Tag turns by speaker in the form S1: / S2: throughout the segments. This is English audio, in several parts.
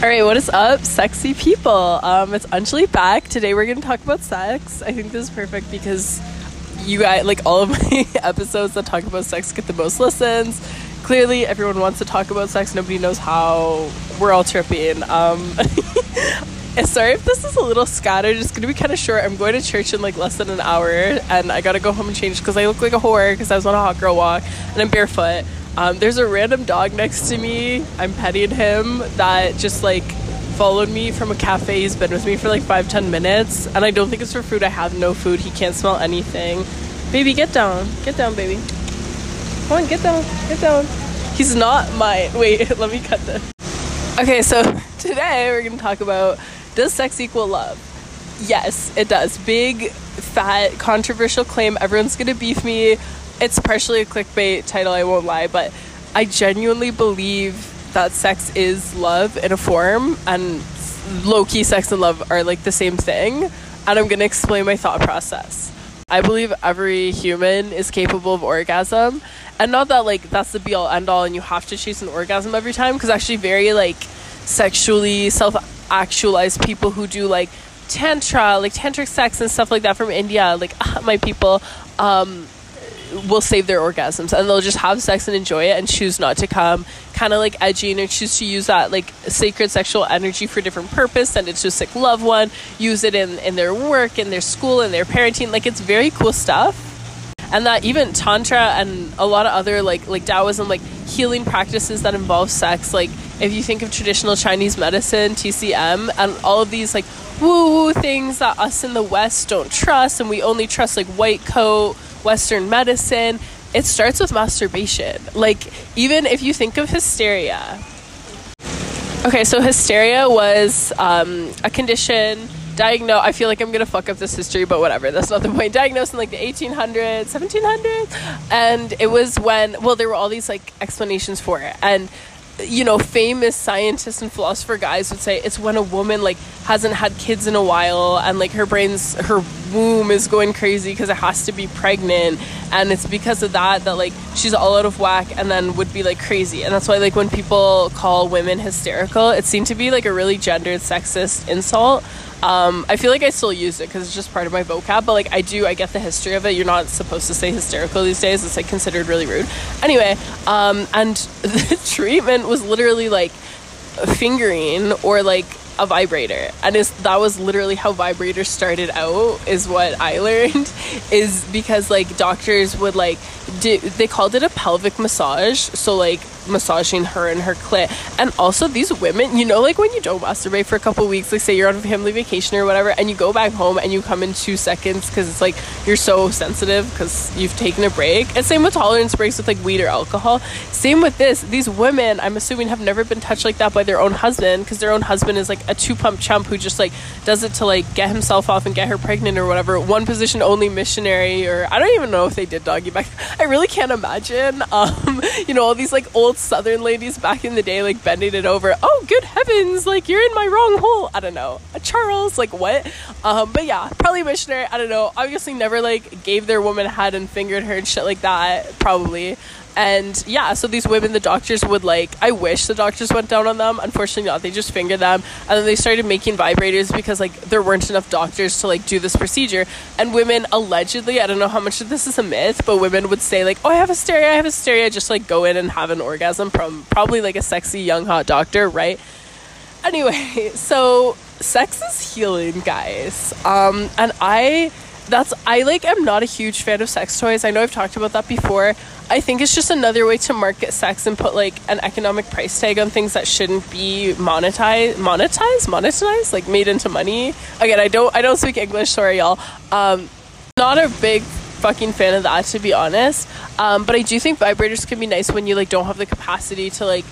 S1: All right, what is up, sexy people? Um, it's Anjali back. Today we're going to talk about sex. I think this is perfect because you guys, like all of my episodes that talk about sex, get the most listens. Clearly, everyone wants to talk about sex. Nobody knows how. We're all tripping. Um, sorry if this is a little scattered. It's going to be kind of short. I'm going to church in like less than an hour, and I got to go home and change because I look like a whore because I was on a hot girl walk and I'm barefoot. Um, there's a random dog next to me. I'm petting him that just like followed me from a cafe. He's been with me for like five, ten minutes. And I don't think it's for food. I have no food. He can't smell anything. Baby, get down. Get down, baby. Come on, get down. Get down. He's not mine. Wait, let me cut this. Okay, so today we're to talk about does sex equal love? Yes, it does. Big, fat, controversial claim. Everyone's to beef me it's partially a clickbait title, I won't lie, but I genuinely believe that sex is love in a form and low key sex and love are like the same thing. And I'm gonna explain my thought process. I believe every human is capable of orgasm. And not that like that's the be all end all and you have to chase an orgasm every time, because actually very like sexually self actualized people who do like tantra, like tantric sex and stuff like that from India, like my people, um, will save their orgasms and they'll just have sex and enjoy it and choose not to come. Kind of like edging or choose to use that like sacred sexual energy for different purpose and it's just like loved one use it in in their work in their school in their parenting like it's very cool stuff. And that even tantra and a lot of other like like taoism like healing practices that involve sex like if you think of traditional chinese medicine tcm and all of these like woo woo things that us in the west don't trust and we only trust like white coat Western medicine, it starts with masturbation. Like, even if you think of hysteria. Okay, so hysteria was um, a condition diagnosed. I feel like I'm gonna fuck up this history, but whatever. That's not the point. Diagnosed in like the 1800s, 1700s, and it was when well, there were all these like explanations for it, and you know, famous scientists and philosopher guys would say it's when a woman like hasn't had kids in a while and like her brain's her womb is going crazy because it has to be pregnant. And it's because of that that like she's all out of whack and then would be like crazy. And that's why like when people call women hysterical it seemed to be like a really gendered sexist insult um, I feel like I still use it because it's just part of my vocab, but like I do, I get the history of it. You're not supposed to say hysterical these days. It's like considered really rude. Anyway, um, and the treatment was literally like fingering or like a vibrator and is that was literally how vibrators started out is what i learned is because like doctors would like do they called it a pelvic massage so like massaging her and her clit. And also these women, you know, like when you don't masturbate for a couple weeks, like say you're on a family vacation or whatever, and you go back home and you come in two seconds because it's like you're so sensitive because you've taken a break. And same with tolerance breaks with like weed or alcohol. Same with this. These women, I'm assuming, have never been touched like that by their own husband because their own husband is like a two pump chump who just like does it to like get himself off and get her pregnant or whatever. One position only missionary, or I don't even know if they did doggy back. I really can't imagine. Um, you know, all these like old southern ladies back in the day like bending it over oh good heavens like you're in my wrong hole. I don't know. A charles like what? Um but yeah probably missionary i don't know. Obviously never like gave their woman head and fingered her and shit like that probably and yeah so these women the doctors would like i wish the doctors went down on them. Unfortunately not. They just fingered them. And then they started making vibrators because like there weren't enough doctors to like do this procedure. And women allegedly i don't know how much of this is a myth but women would say like oh i have hysteria i have hysteria just like go in and have an orgasm from probably like a sexy young hot doctor right? Anyway so sex is healing guys. Um and i that's I like am not a huge fan of sex toys. I know I've talked about that before. I think it's just another way to market sex and put like an economic price tag on things that shouldn't be monetized, monetized, monetized, like made into money. Again, I don't I don't speak English. Sorry, y'all. Um, not a big fucking fan of that to be honest. Um, but I do think vibrators can be nice when you like don't have the capacity to like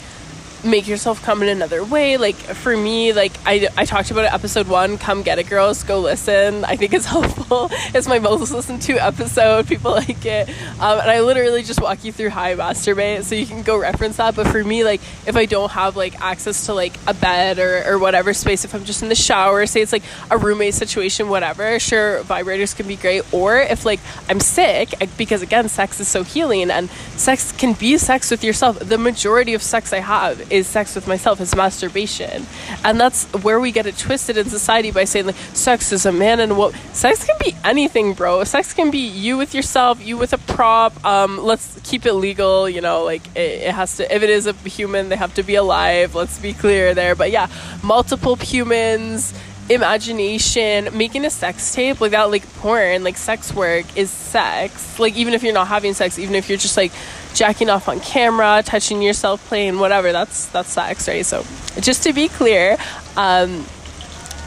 S1: make yourself come in another way. Like for me, like I, I talked about it episode one, come get it girls, go listen. I think it's helpful. it's my most listened to episode. People like it. Um, and I literally just walk you through how I masturbate so you can go reference that. But for me, like if I don't have like access to like a bed or, or whatever space, if I'm just in the shower, say it's like a roommate situation, whatever, sure, vibrators can be great. Or if like I'm sick, because again, sex is so healing and sex can be sex with yourself. The majority of sex I have is sex with myself, is masturbation. And that's where we get it twisted in society by saying like sex is a man and what sex can be anything, bro. Sex can be you with yourself, you with a prop. Um, let's keep it legal, you know, like it, it has to if it is a human, they have to be alive. Let's be clear there. But yeah, multiple humans imagination making a sex tape that like porn like sex work is sex like even if you're not having sex even if you're just like jacking off on camera touching yourself playing whatever. That's that's sex right so just to be clear um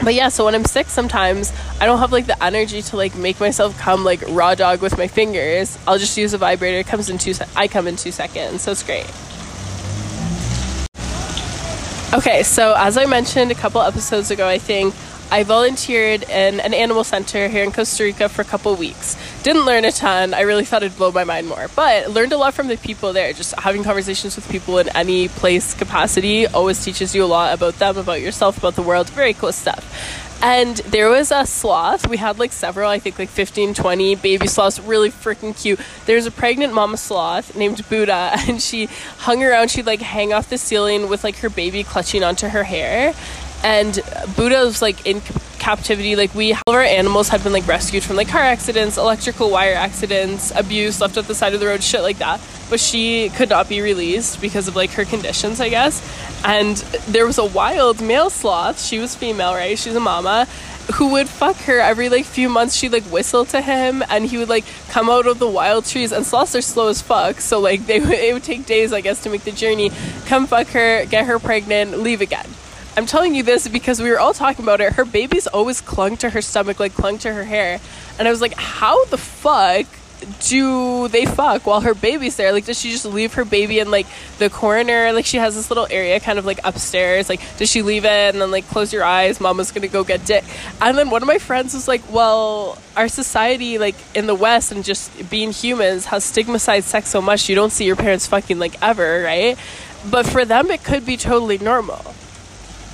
S1: but yeah so when i'm sick sometimes i don't have like the energy to like make myself come like raw dog with my fingers. I'll just use a vibrator. It comes in two se- i come in two seconds. So it's great. Okay so as i mentioned a couple episodes ago i think I volunteered in an animal center here in Costa Rica for a couple weeks. Didn't learn a ton. I really thought it'd blow my mind more, but learned a lot from the people there. Just having conversations with people in any place capacity always teaches you a lot about them, about yourself, about the world. Very cool stuff. And there was a sloth. We had like several, I think like 15, 20 baby sloths, really freaking cute. There's a pregnant mama sloth named Buddha, and she hung around. She'd like hang off the ceiling with like her baby clutching onto her hair and Buddha was like in captivity. Like we, all of our animals have been like rescued from like car accidents, electrical wire accidents, abuse, left at the side of the road, shit like that. But she could not be released because of like her conditions, I guess. And there was a wild male sloth. She was female, right? She's a mama. Who would fuck her every like few months? She'd like whistle to him, and he would like come out of the wild trees. And sloths are slow as fuck, so like they it would take days, I guess, to make the journey. Come fuck her, get her pregnant, leave again I'm telling you this because we were all talking about it. Her babies always clung to her stomach, like clung to her hair. And I was like, how the fuck do they fuck while her baby's there? Like, does she just leave her baby in like the corner? Like, she has this little area kind of like upstairs. Like, does she leave it and then like close your eyes? Mama's gonna go get dick. And then one of my friends was like, well, our society, like in the West and just being humans, has stigmatized sex so much you don't see your parents fucking like ever, right? But for them, it could be totally normal.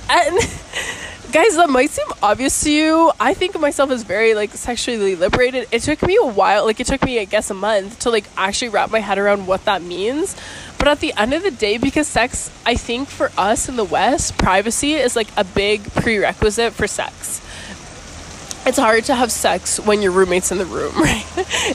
S1: And guys, that might seem obvious to you. I think of myself as very like sexually liberated. It took me a while, like it took me, I guess, a month to like actually wrap my head around what that means. But at the end of the day, because sex, I think for us in the West, privacy is like a big prerequisite for sex it's hard to have sex when your roommate's in the room, right?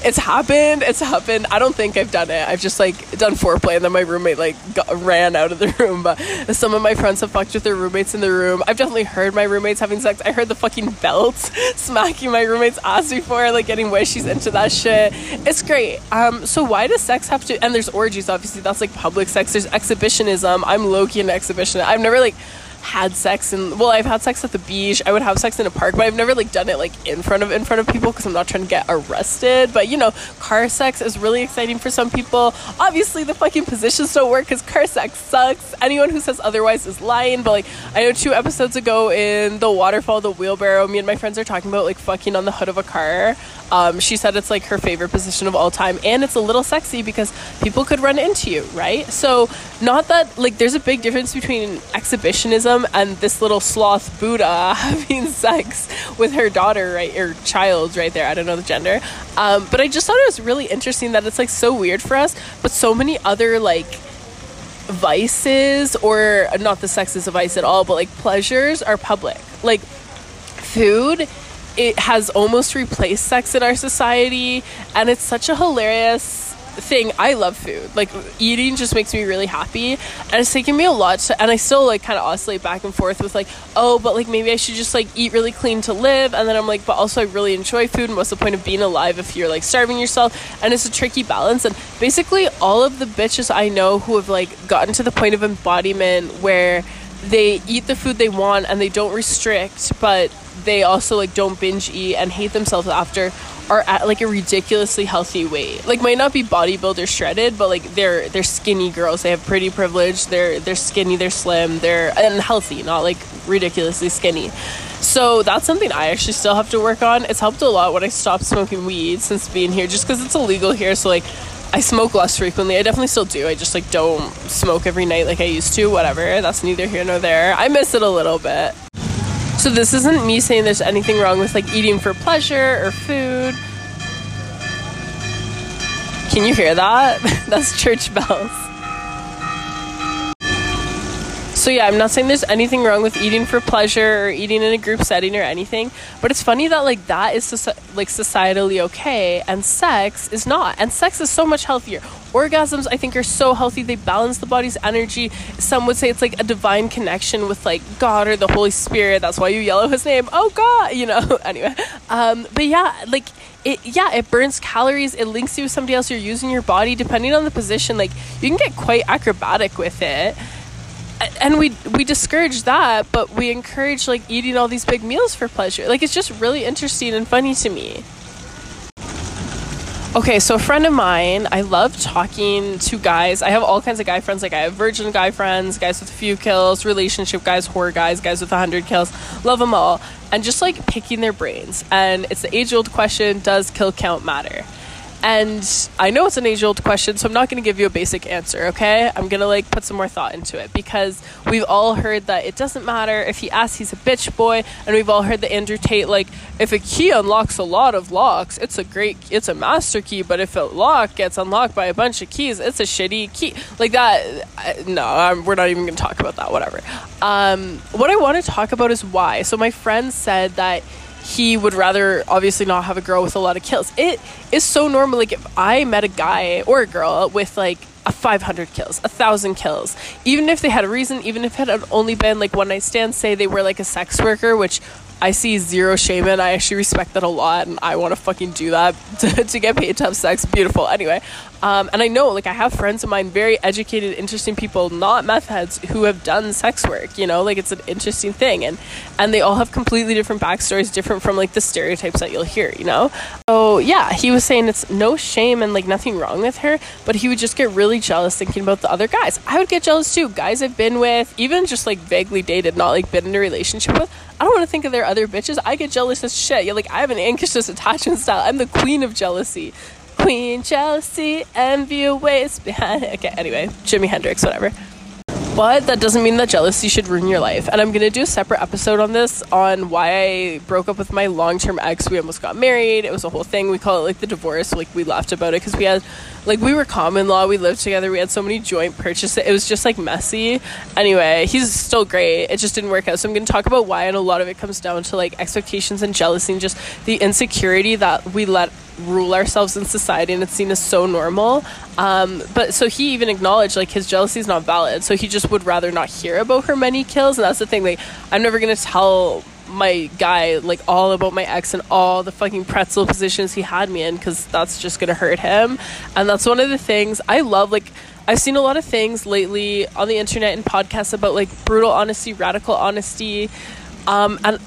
S1: it's happened. It's happened. I don't think I've done it. I've just like done foreplay and then my roommate like got, ran out of the room. But some of my friends have fucked with their roommates in the room. I've definitely heard my roommates having sex. I heard the fucking belt smacking my roommate's ass before, like getting wet. She's into that shit. It's great. Um, so why does sex have to? And there's orgies, obviously. That's like public sex. There's exhibitionism. I'm low key an exhibition. I've never like had sex and well I've had sex at the beach. I would have sex in a park but I've never like done it like in front of in front of people because I'm not trying to get arrested. But you know car sex is really exciting for some people. Obviously the fucking positions don't work because car sex sucks. Anyone who says otherwise is lying but like I know two episodes ago in the waterfall the wheelbarrow me and my friends are talking about like fucking on the hood of a car um, she said it's like her favorite position of all time and it's a little sexy because people could run into you right so not that like there's a big difference between exhibitionism and this little sloth Buddha having sex with her daughter, right, or child, right there. I don't know the gender, um, but I just thought it was really interesting that it's like so weird for us, but so many other like vices or not the sex is a vice at all, but like pleasures are public. Like food it has almost replaced sex in our society and it's such a hilarious thing. I love food. Like eating just makes me really happy and it's taken me a lot to, and i still like kind of oscillate back and forth with like oh but like maybe i should just like eat really clean to live and then i'm like but also i really enjoy food and what's the point of being alive if you're like starving yourself? And it's a tricky balance and basically all of the bitches i know who have like gotten to the point of embodiment where they eat the food they want and they don't restrict but they also like don't binge eat and hate themselves after are at like a ridiculously healthy weight. Like might not be bodybuilder shredded, but like they're they're skinny girls. They have pretty privilege. They're they're skinny. They're slim. They're and healthy, not like ridiculously skinny. So that's something I actually still have to work on. It's helped a lot when I stopped smoking weed since being here, just because it's illegal here. So like I smoke less frequently. I definitely still do. I just like don't smoke every night like I used to. Whatever. That's neither here nor there. I miss it a little bit. So this isn't me saying there's anything wrong with like eating for pleasure or food. Can you hear that? That's church bells. So yeah, I'm not saying there's anything wrong with eating for pleasure or eating in a group setting or anything, but it's funny that like that is soci- like societally okay and sex is not. And sex is so much healthier. Orgasms I think are so healthy. They balance the body's energy. Some would say it's like a divine connection with like God or the Holy Spirit. That's why you yell his name. Oh God, you know. anyway, um, but yeah, like it yeah it burns calories it links you with somebody else you're using your body depending on the position like you can get quite acrobatic with it and we we discourage that but we encourage like eating all these big meals for pleasure like it's just really interesting and funny to me Okay, so a friend of mine, I love talking to guys. I have all kinds of guy friends. Like I have virgin guy friends, guys with a few kills, relationship guys, horror guys, guys with a hundred kills. Love them all, and just like picking their brains. And it's the age old question: Does kill count matter? And I know it's an age old question, so I'm not going to give you a basic answer, okay? I'm going to like put some more thought into it because we've all heard that it doesn't matter if he asks, he's a bitch boy, and we've all heard that Andrew Tate like if a key unlocks a lot of locks, it's a great it's a master key, but if a lock gets unlocked by a bunch of keys, it's a shitty key. Like that no, I'm, we're not even going to talk about that, whatever. Um, what I want to talk about is why. So my friend said that he would rather obviously not have a girl with a lot of kills. It is so normal. Like if I met a guy or a girl with like a 500 kills, a thousand kills, even if they had a reason, even if it had only been like one night stand, say they were like a sex worker, which I see zero shame in. I actually respect that a lot, and I want to fucking do that to, to get paid to have sex. Beautiful. Anyway, um, and I know, like, I have friends of mine, very educated, interesting people, not meth heads, who have done sex work. You know, like it's an interesting thing, and and they all have completely different backstories, different from like the stereotypes that you'll hear. You know, so yeah, he was saying it's no shame and like nothing wrong with her, but he would just get really jealous thinking about the other guys. I would get jealous too. Guys I've been with, even just like vaguely dated, not like been in a relationship with. I don't want to think of their other bitches. I get jealous as shit. Yeah, like I have an anxious attachment style. I'm the queen of jealousy. Queen jealousy, envy awaits behind. Okay, anyway, Jimi Hendrix, whatever. But that doesn't mean that jealousy should ruin your life. And I'm gonna do a separate episode on this on why I broke up with my long term ex. We almost got married. It was a whole thing. We call it like the divorce. Like we laughed about it because we had like we were common law. We lived together. We had so many joint purchases. It was just like messy. Anyway, he's still great. It just didn't work out. So I'm gonna talk about why, and a lot of it comes down to like expectations and jealousy and just the insecurity that we let rule ourselves in society and it's seen as so normal um, but so he even acknowledged like his jealousy is not valid so he just would rather not hear about her many kills and that's the thing like i'm never gonna tell my guy like all about my ex and all the fucking pretzel positions he had me in because that's just gonna hurt him and that's one of the things i love like I've seen a lot of things lately on the internet and podcasts about like brutal honesty, radical honesty, um, and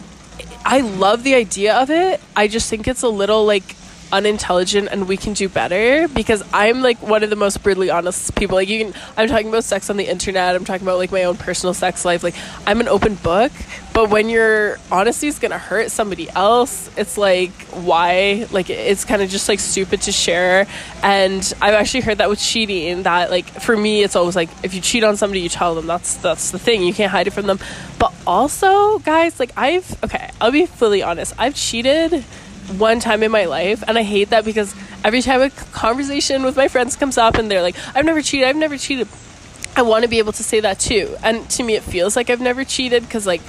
S1: I love the idea of it. I just think it's a little like unintelligent and we can do better because I'm like one of the most brutally honest people. Like you can I'm talking about sex on the internet, I'm talking about like my own personal sex life. Like I'm an open book, but when your honesty is going to hurt somebody else, it's like why? Like it's kind of just like stupid to share. And I've actually heard that with cheating that like for me it's always like if you cheat on somebody you tell them. That's that's the thing. You can't hide it from them. But also, guys, like I've okay, I'll be fully honest. I've cheated one time in my life and i hate that because every time a conversation with my friends comes up and they're like i've never cheated i've never cheated i want to be able to say that too. And to me it feels like i've never cheated because like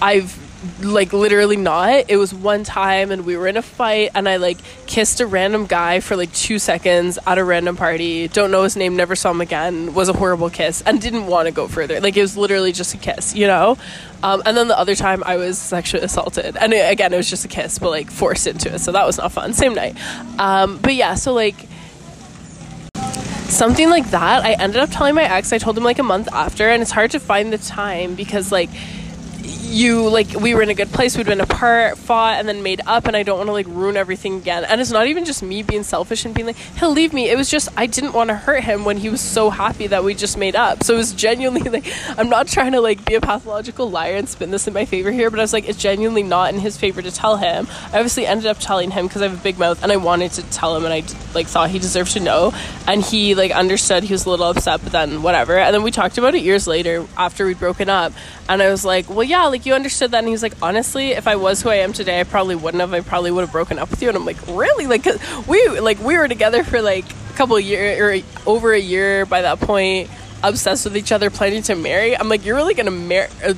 S1: i've like literally not it was one time and we were in a fight and i like kissed a random guy for like two seconds at a random party don't know his name never saw him again was a horrible kiss and didn't want to go further like it was literally just a kiss you know um, and then the other time I was sexually assaulted. And it, again, it was just a kiss, but like forced into it. So that was not fun. Same night. Um, but yeah, so like something like that. I ended up telling my ex, I told him like a month after, and it's hard to find the time because like you like we were in a good place we'd been apart fought and then made up and i don't want to like ruin everything again. And it's not even just me being selfish and being like he'll leave me. It was just i didn't want to hurt him when he was so happy that we just made up. So it was genuinely like i'm not trying to like be a pathological liar and spin this in my favor here but i was like it's genuinely not in his favor to tell him. I obviously ended up telling him because i have a big mouth and i wanted to tell him and i like thought he deserved to know. And he like understood he was a little upset but then whatever. And then we talked about it years later after we'd broken up. And i was like well yeah like like you understood that? And he was like honestly if i was who i am today i probably wouldn't have. I probably would have broken up with you. And i'm like really? Like we like we were together for like a couple years or over a year by that point obsessed with each other, planning to marry. I'm like, you're really gonna mar- uh,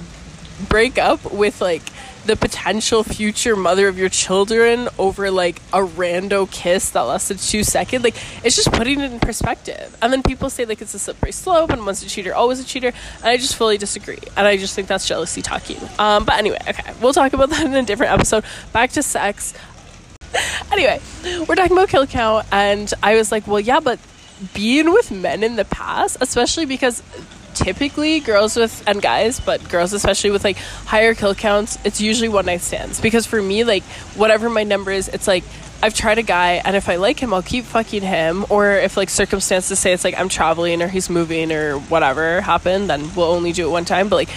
S1: break up with like the potential future mother of your children over like a rando kiss that lasted two seconds. Like it's just putting it in perspective. And then people say like it's a slippery slope and once a cheater, always a cheater. And I just fully disagree. And I just think that's jealousy talking. Um, but anyway, okay, we'll talk about that in a different episode. Back to sex. anyway, we're talking about kill count, and I was like, well, yeah, but being with men in the past, especially because typically girls with and guys but girls especially with like higher kill counts it's usually one night stands because for me like whatever my number is it's like I've tried a guy and if I like him I'll keep fucking him or if like circumstances say it's like I'm traveling or he's moving or whatever happened then we'll only do it one time but like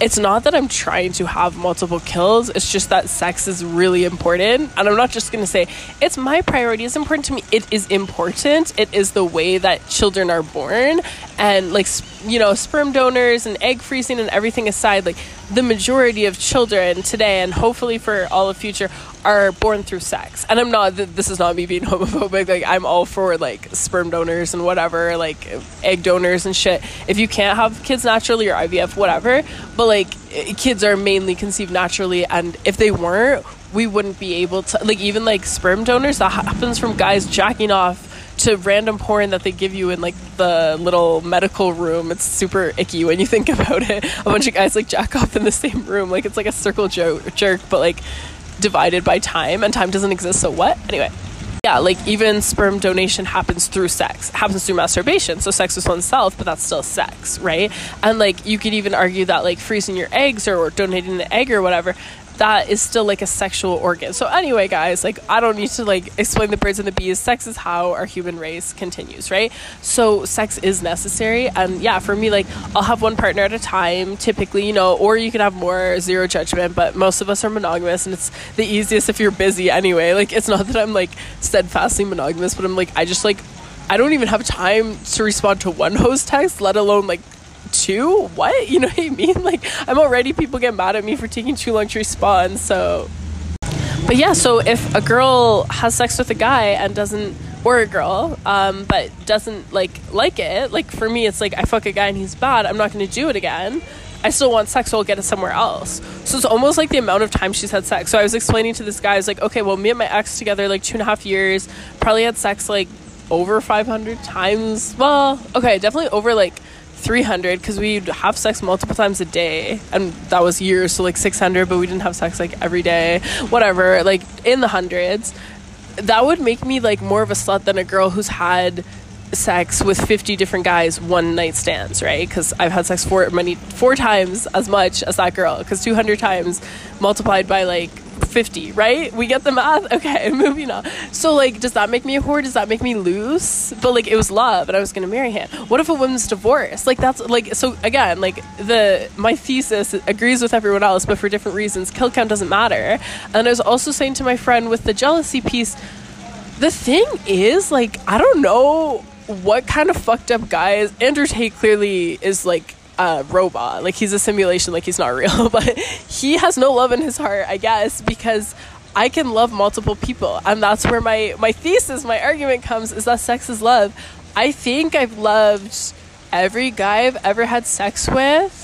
S1: it's not that I'm trying to have multiple kills. It's just that sex is really important. And I'm not just going to say it's my priority. It's important to me. It is important. It is the way that children are born. And like, you know, sperm donors and egg freezing and everything aside, like the majority of children today and hopefully for all of future are born through sex. And I'm not, this is not me being homophobic. Like, I'm all for like sperm donors and whatever, like egg donors and shit. If you can't have kids naturally or IVF, whatever. But like, kids are mainly conceived naturally. And if they weren't, we wouldn't be able to, like, even like sperm donors, that happens from guys jacking off to random porn that they give you in like the little medical room. It's super icky when you think about it. A bunch of guys like jack off in the same room, like it's like a circle jerk, jerk but like divided by time, and time doesn't exist. So what? Anyway. Yeah, like even sperm donation happens through sex, happens through masturbation. So sex with oneself, but that's still sex, right? And like you could even argue that like freezing your eggs or, or donating the egg or whatever, that is still like a sexual organ. So anyway, guys, like I don't need to like explain the birds and the bees. Sex is how our human race continues, right? So sex is necessary, and yeah, for me, like I'll have one partner at a time, typically, you know, or you can have more zero judgment. But most of us are monogamous, and it's the easiest if you're busy anyway. Like it's not that I'm like steadfastly monogamous, but I'm like I just like I don't even have time to respond to one host text, let alone like two? What? You know what I mean? Like, I'm already, people get mad at me for taking too long to respond. So, but yeah, so if a girl has sex with a guy and doesn't, or a girl, um, but doesn't like like it, like for me, it's like I fuck a guy and he's bad. I'm not going to do it again. I still want sex, so I'll get it somewhere else. So it's almost like the amount of time she's had sex. So I was explaining to this guy, I was like, okay, well, me and my ex together like two and a half years, probably had sex like over 500 times. Well, okay, definitely over like 300 because we'd have sex multiple times a day and that was years so like 600 but we didn't have sex like every day whatever like in the hundreds. That would make me like more of a slut than a girl who's had sex with 50 different guys one night stands right? Because i've had sex four many four times as much as that girl because 200 times multiplied by like 50, right? We get the math. Okay, moving on. So, like, does that make me a whore? Does that make me loose? But, like, it was love and I was going to marry him. What if a woman's divorced? Like, that's, like, so again, like, the, my thesis agrees with everyone else, but for different reasons. Kill count doesn't matter. And I was also saying to my friend with the jealousy piece, the thing is, like, I don't know what kind of fucked up guys. Andrew Tate clearly is, like, a robot. Like he's a simulation, like he's not real. But he has no love in his heart, I guess, because I can love multiple people. And that's where my, my thesis, my argument comes is that sex is love. I think I've loved every guy I've ever had sex with.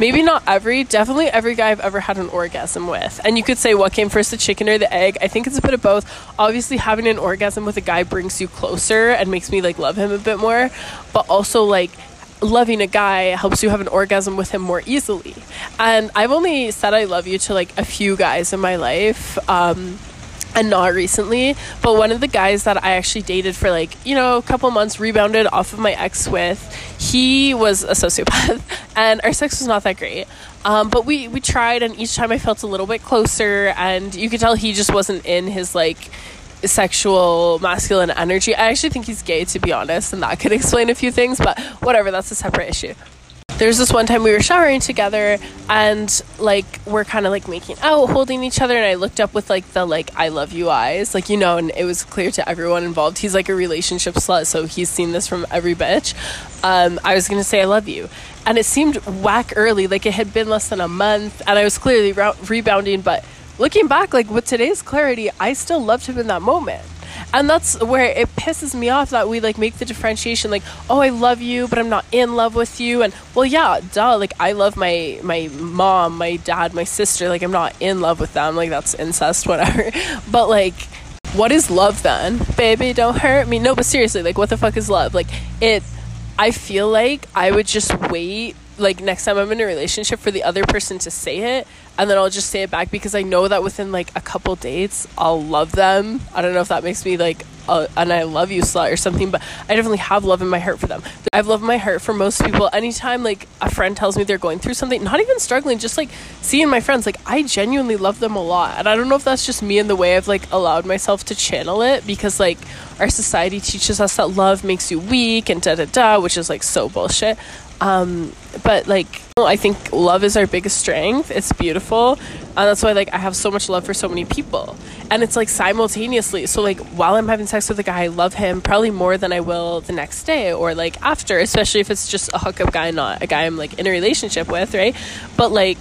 S1: Maybe not every, definitely every guy I've ever had an orgasm with. And you could say what came first, the chicken or the egg. I think it's a bit of both. Obviously, having an orgasm with a guy brings you closer and makes me like love him a bit more. But also, like, loving a guy helps you have an orgasm with him more easily. And I've only said I love you to like a few guys in my life. Um, and not recently, but one of the guys that I actually dated for like, you know, a couple months, rebounded off of my ex with, he was a sociopath and our sex was not that great. Um, but we, we tried, and each time I felt a little bit closer, and you could tell he just wasn't in his like sexual masculine energy. I actually think he's gay, to be honest, and that could explain a few things, but whatever, that's a separate issue. There's this one time we were showering together and like we're kind of like making out, holding each other, and I looked up with like the like I love you eyes, like you know, and it was clear to everyone involved. He's like a relationship slut, so he's seen this from every bitch. Um, I was gonna say I love you, and it seemed whack early, like it had been less than a month, and I was clearly re- rebounding, but looking back, like with today's clarity, I still loved him in that moment. and that's where it pisses me off that we like make the differentiation like oh i love you but i'm not in love with you. And well yeah duh like i love my my mom my dad my sister like i'm not in love with them like that's incest whatever. But like what is love then? Baby don't hurt me. No but seriously like what the fuck is love? Like it i feel like i would just wait like next time i'm in a relationship for the other person to say it and then I'll just say it back because I know that within like a couple dates I'll love them. I don't know if that makes me like a, an I love you slut or something, but I definitely have love in my heart for them. I've loved my heart for most people. Anytime like a friend tells me they're going through something, not even struggling, just like seeing my friends, like I genuinely love them a lot. And I don't know if that's just me in the way I've like allowed myself to channel it because like our society teaches us that love makes you weak and da da da, which is like so bullshit. Um, but like I think love is our biggest strength. It's beautiful, and that's why like I have so much love for so many people, and it's like simultaneously. So like while I'm having sex with a guy, I love him probably more than I will the next day or like after, especially if it's just a hookup guy, not a guy I'm like in a relationship with, right? But like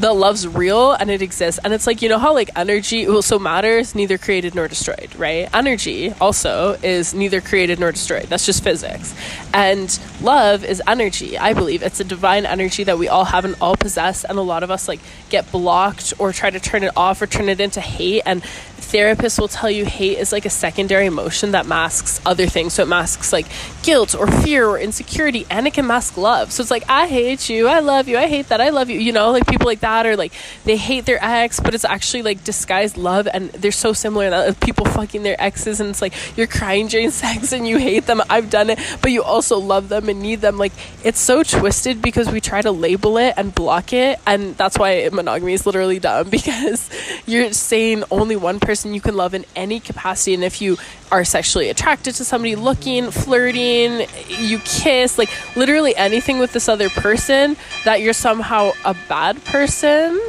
S1: the love's real and it exists. And it's like you know how like energy well, so matter is neither created nor destroyed right? Energy also is neither created nor destroyed. That's just physics. And love is energy i believe. It's a divine energy that we all have and all possess. And a lot of us like get blocked or try to turn it off or turn it into hate. And therapists will tell you hate is like a secondary emotion that masks other things. So it masks like guilt or fear or insecurity, and it can mask love. So it's like, I hate you, I love you, I hate that, I love you. You know, like people like that, or like they hate their ex, but it's actually like disguised love, and they're so similar that people fucking their exes, and it's like you're crying during sex and you hate them. I've done it, but you also love them and need them. Like it's so twisted because we try to label it and block it, and that's why monogamy is literally dumb because you're saying only one person person you can love in any capacity. And if you are sexually attracted to somebody, looking, flirting, you kiss, like literally anything with this other person, that you're somehow a bad person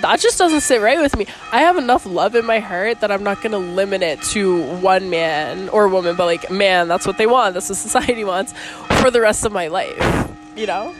S1: that just doesn't sit right with me. I have enough love in my heart that I'm not going to limit it to one man or woman, but like, man, that's what they want. That's what society wants for the rest of my life, you know?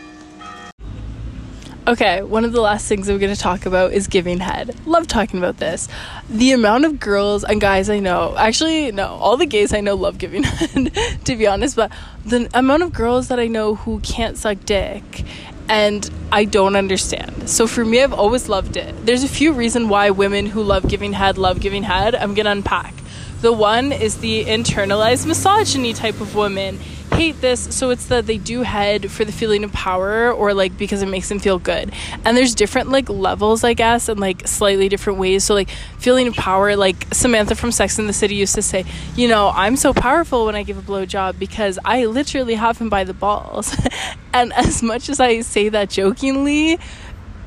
S1: Okay, one of the last things I'm going to talk about is giving head. Love talking about this. The amount of girls and guys I know, actually, no, all the gays I know love giving head, to be honest, but the amount of girls that I know who can't suck dick and I don't understand. So for me, I've always loved it. There's a few reasons why women who love giving head love giving head. I'm going to unpack. The one is the internalized misogyny type of women hate this so it's that they do head for the feeling of power or like because it makes them feel good. And there's different like levels i guess and like slightly different ways. So like feeling of power like samantha from sex in the city used to say you know i'm so powerful when i give a blow job because i literally have him by the balls. And as much as i say that jokingly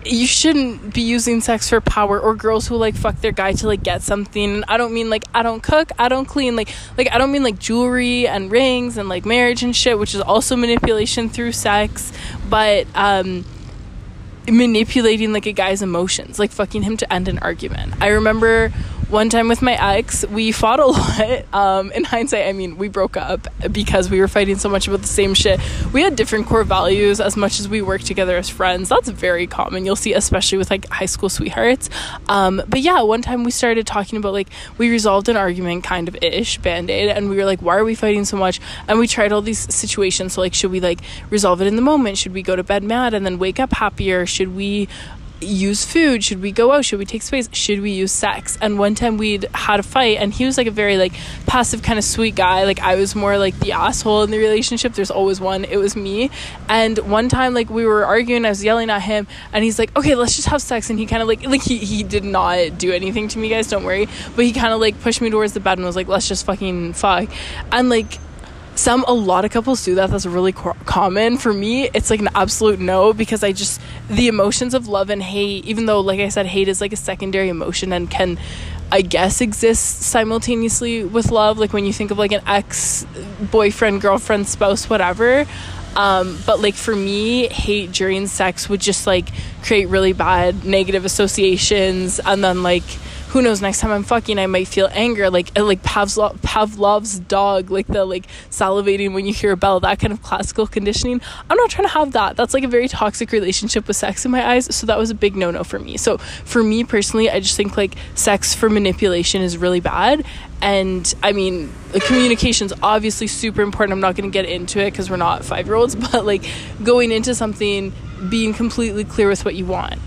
S1: you shouldn't be using sex for power or girls who like fuck their guy to like get something. I don't mean like i don't cook i don't clean like like i don't mean like jewelry and rings and like marriage and shit which is also manipulation through sex but um manipulating like a guy's emotions like fucking him to end an argument. I remember one time with my ex, we fought a lot. Um, in hindsight, I mean, we broke up because we were fighting so much about the same shit. We had different core values as much as we worked together as friends. That's very common. You'll see, especially with like high school sweethearts. Um, but yeah, one time we started talking about like, we resolved an argument kind of ish, band aid, and we were like, why are we fighting so much? And we tried all these situations. So, like, should we like resolve it in the moment? Should we go to bed mad and then wake up happier? Should we use food? Should we go out? Should we take space? Should we use sex? And one time we'd had a fight and he was like a very like passive kind of sweet guy. Like I was more like the asshole in the relationship. There's always one. It was me. And one time like we were arguing, I was yelling at him and he's like, "Okay, let's just have sex." And he kind of like like he he did not do anything to me, guys, don't worry. But he kind of like pushed me towards the bed and was like, "Let's just fucking fuck." And like some a lot of couples do that. That's really co- common. For me it's like an absolute no because i just the emotions of love and hate even though like i said hate is like a secondary emotion and can i guess exist simultaneously with love. Like when you think of like an ex boyfriend girlfriend spouse whatever. Um, but like for me hate during sex would just like create really bad negative associations and then like who knows next time i'm fucking i might feel anger like uh, like Pavlov, pavlov's dog like the like salivating when you hear a bell that kind of classical conditioning. I'm not trying to have that. That's like a very toxic relationship with sex in my eyes so that was a big no-no for me. So for me personally i just think like sex for manipulation is really bad and i mean communication is obviously super important. I'm not going to get into it because we're not five year olds but like going into something being completely clear with what you want.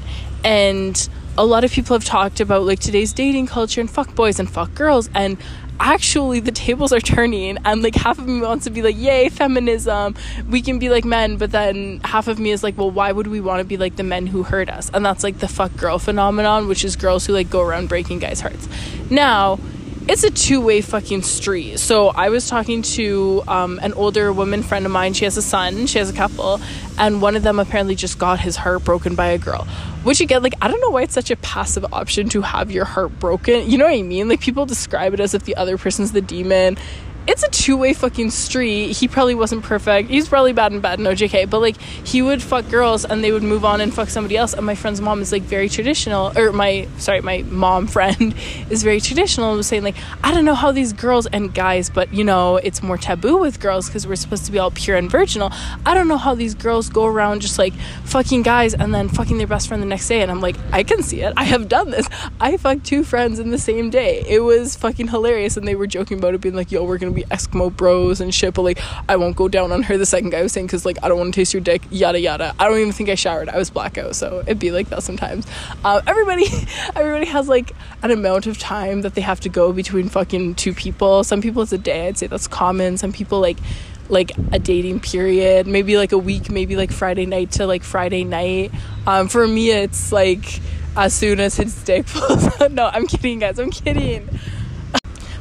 S1: And a lot of people have talked about like today's dating culture and fuck boys and fuck girls and actually the tables are turning and like half of me wants to be like yay feminism. We can be like men but then half of me is like well why would we want to be like the men who hurt us? And that's like the fuck girl phenomenon which is girls who like go around breaking guys hearts. Now it's a two-way fucking street. So i was talking to um, an older woman friend of mine. She has a son. She has a couple. And one of them apparently just got his heart broken by a girl. Which again like i don't know why it's such a passive option to have your heart broken. You know what i mean? Like people describe it as if the other person's the demon it's a two-way fucking street. He probably wasn't perfect. He's probably bad in bed, no JK. But like he would fuck girls and they would move on and fuck somebody else. And my friend's mom is like very traditional, or my sorry, my mom friend is very traditional and was saying like I don't know how these girls and guys, but you know it's more taboo with girls because we're supposed to be all pure and virginal. I don't know how these girls go around just like fucking guys and then fucking their best friend the next day. And I'm like I can see it. I have done this. I fucked two friends in the same day. It was fucking hilarious, and they were joking about it, being like, "Yo, we're gonna be Eskimo bros and shit, but like I won't go down on her. The second guy was saying because like I don't want to taste your dick, yada yada. I don't even think I showered. I was blackout, so it'd be like that sometimes. Uh, everybody, everybody has like an amount of time that they have to go between fucking two people. Some people it's a day. I'd say that's common. Some people like like a dating period, maybe like a week, maybe like Friday night to like Friday night. Um, for me, it's like as soon as his dick pulls no, I'm kidding, guys. I'm kidding.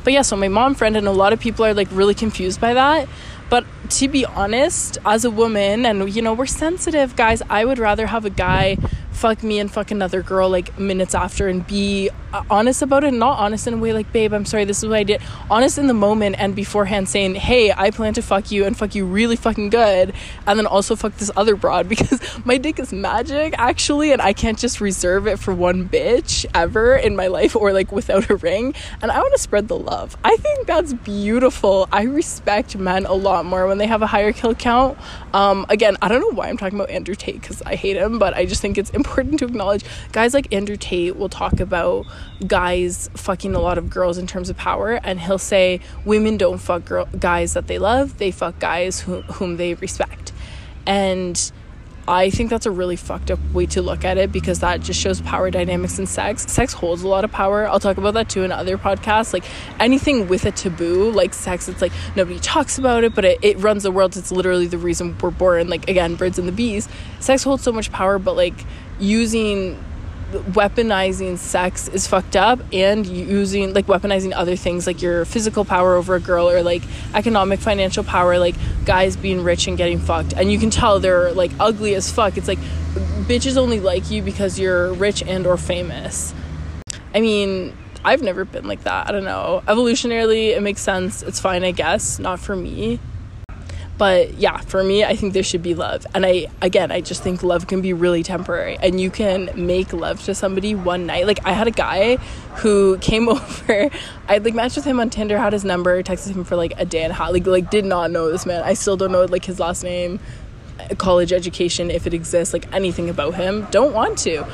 S1: But yeah, so my mom friend and a lot of people are like really confused by that. But to be honest, as a woman, and you know, we're sensitive, guys, I would rather have a guy fuck me and fuck another girl like minutes after and be uh, honest about it not honest in a way like babe i'm sorry this is what i did. Honest in the moment and beforehand saying hey i plan to fuck you and fuck you really fucking good and then also fuck this other broad because my dick is magic actually and i can't just reserve it for one bitch ever in my life or like without a ring and i want to spread the love. I think that's beautiful. I respect men a lot more when they have a higher kill count. Um again i don't know why i'm talking about andrew tate because i hate him but i just think it's important to acknowledge guys like Andrew Tate will talk about guys fucking a lot of girls in terms of power and he'll say women don't fuck girl- guys that they love they fuck guys who- whom they respect. And I think that's a really fucked up way to look at it because that just shows power dynamics in sex. Sex holds a lot of power. I'll talk about that too in other podcasts. Like anything with a taboo, like sex, it's like nobody talks about it, but it, it runs the world. It's literally the reason we're born. Like, again, birds and the bees. Sex holds so much power, but like using weaponizing sex is fucked up and using like weaponizing other things like your physical power over a girl or like economic financial power like guys being rich and getting fucked. And you can tell they're like ugly as fuck. It's like bitches only like you because you're rich and or famous. I mean i've never been like that. I don't know. Evolutionarily it makes sense. It's fine i guess. Not for me but yeah for me i think there should be love. And i again i just think love can be really temporary. And you can make love to somebody one night. Like i had a guy who came over. I like matched with him on tinder had his number texted him for like a day and a half. Like, like did not know this man. I still don't know like his last name college education if it exists like anything about him. Don't want to.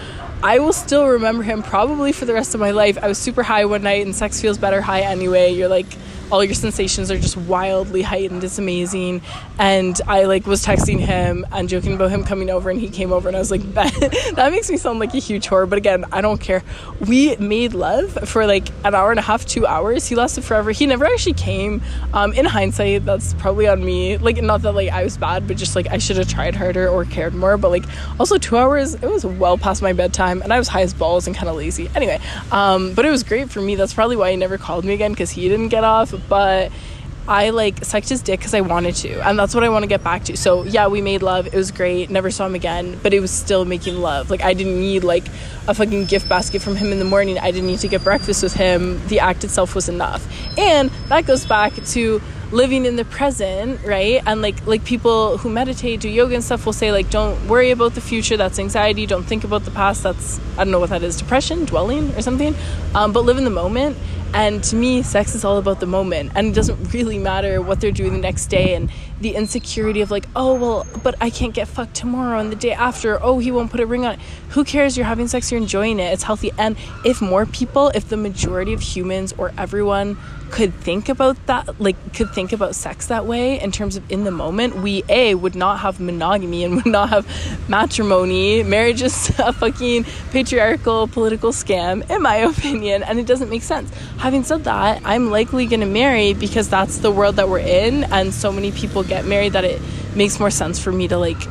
S1: I will still remember him probably for the rest of my life. I was super high one night and sex feels better high anyway. You're like all your sensations are just wildly heightened. It's amazing. And I like was texting him and joking about him coming over and he came over and I was like, that, that makes me sound like a huge whore. But again, I don't care. We made love for like an hour and a half, two hours. He lasted forever. He never actually came. Um, in hindsight, that's probably on me. Like, not that like I was bad, but just like I should have tried harder or cared more. But like also two hours, it was well past my bedtime and I was high as balls and kind of lazy. Anyway, um, but it was great for me. That's probably why he never called me again because he didn't get off but I like sucked his dick because I wanted to, and that's what I want to get back to. So yeah, we made love. It was great. Never saw him again, but it was still making love. Like I didn't need like a fucking gift basket from him in the morning. I didn't need to get breakfast with him. The act itself was enough, and that goes back to living in the present right and like like people who meditate do yoga and stuff will say like don't worry about the future that's anxiety don't think about the past that's i don't know what that is depression dwelling or something um, but live in the moment and to me, sex is all about the moment. And it doesn't really matter what they're doing the next day and the insecurity of like, oh, well, but I can't get fucked tomorrow and the day after. Oh, he won't put a ring on it. Who cares? You're having sex, you're enjoying it. It's healthy. And if more people, if the majority of humans or everyone could think about that like could think about sex that way in terms of in the moment we a would not have monogamy and would not have matrimony marriage is a fucking patriarchal political scam in my opinion and it doesn't make sense having said that i'm likely going to marry because that's the world that we're in and so many people get married that it makes more sense for me to like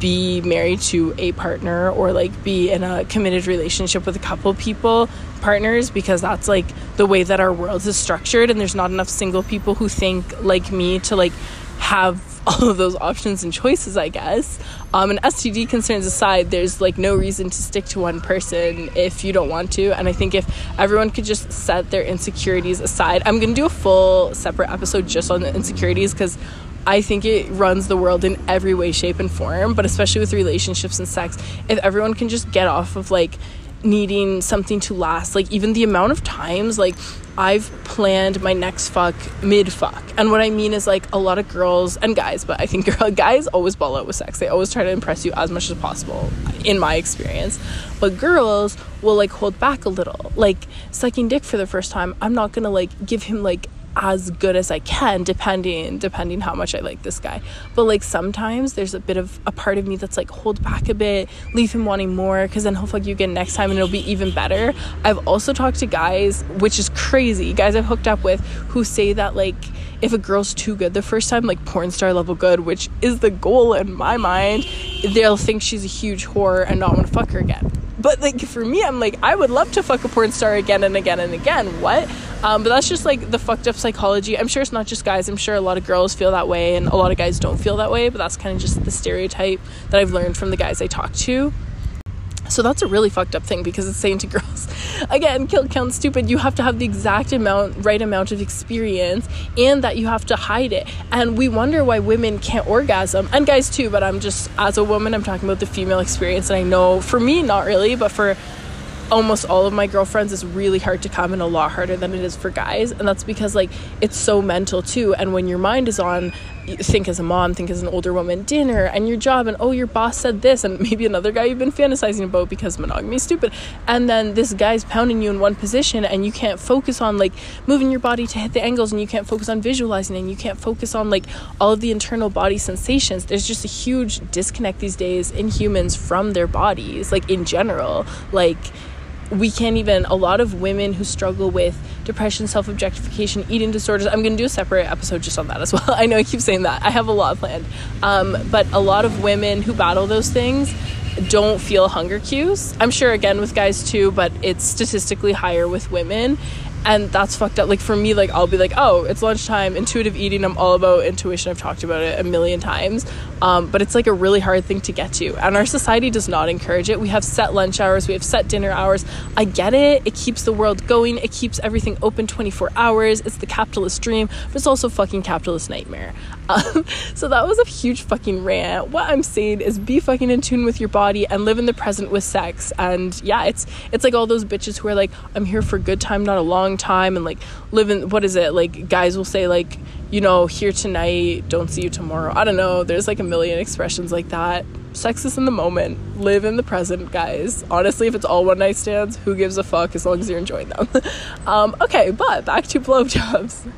S1: be married to a partner or like be in a committed relationship with a couple people partners because that's like the way that our world is structured and there's not enough single people who think like me to like have all of those options and choices i guess um, and std concerns aside there's like no reason to stick to one person if you don't want to and i think if everyone could just set their insecurities aside i'm gonna do a full separate episode just on the insecurities because I think it runs the world in every way, shape, and form, but especially with relationships and sex. If everyone can just get off of like needing something to last, like even the amount of times, like I've planned my next fuck mid fuck. And what I mean is like a lot of girls and guys, but I think guys always ball out with sex. They always try to impress you as much as possible, in my experience. But girls will like hold back a little. Like sucking dick for the first time, I'm not gonna like give him like as good as I can depending depending how much I like this guy. But like sometimes there's a bit of a part of me that's like hold back a bit, leave him wanting more cuz then he'll fuck you again next time and it'll be even better. I've also talked to guys, which is crazy, guys I've hooked up with who say that like if a girl's too good the first time, like porn star level good, which is the goal in my mind, they'll think she's a huge whore and not want to fuck her again. But like for me, I'm like, I would love to fuck a porn star again and again and again. What? Um, but that's just like the fucked up psychology. I'm sure it's not just guys. I'm sure a lot of girls feel that way and a lot of guys don't feel that way. But that's kind of just the stereotype that I've learned from the guys I talk to. So that's a really fucked up thing because it's saying to girls, again, kill count stupid. You have to have the exact amount, right amount of experience, and that you have to hide it. And we wonder why women can't orgasm, and guys too. But I'm just as a woman, I'm talking about the female experience, and I know for me, not really, but for almost all of my girlfriends is really hard to come and a lot harder than it is for guys. And that's because like it's so mental too. And when your mind is on think as a mom think as an older woman dinner and your job and oh your boss said this and maybe another guy you've been fantasizing about because monogamy is stupid. And then this guy's pounding you in one position and you can't focus on like moving your body to hit the angles and you can't focus on visualizing and you can't focus on like all of the internal body sensations. There's just a huge disconnect these days in humans from their bodies like in general. Like we can't even a lot of women who struggle with depression self-objectification eating disorders i'm going to do a separate episode just on that as well. I know i keep saying that. I have a lot planned. Um, but a lot of women who battle those things don't feel hunger cues. I'm sure again with guys too but it's statistically higher with women. And that's fucked up. Like for me like i'll be like oh it's lunchtime intuitive eating i'm all about intuition. I've talked about it a million times. Um, but it's like a really hard thing to get to. And our society does not encourage it. We have set lunch hours. We have set dinner hours. I get it. It keeps the world going. It keeps everything open 24 hours. It's the capitalist dream but it's also fucking capitalist nightmare. Um, so that was a huge fucking rant. What i'm saying is be fucking in tune with your body and live in the present with sex. And yeah it's it's like all those bitches who are like i'm here for a good time not a long time and like living what is it? Like guys will say like you know here tonight don't see you tomorrow. I don't know. There's like a million expressions like that. Sex is in the moment. Live in the present guys. Honestly if it's all one night stands who gives a fuck as long as you're enjoying them? Um, okay but back to blowjobs.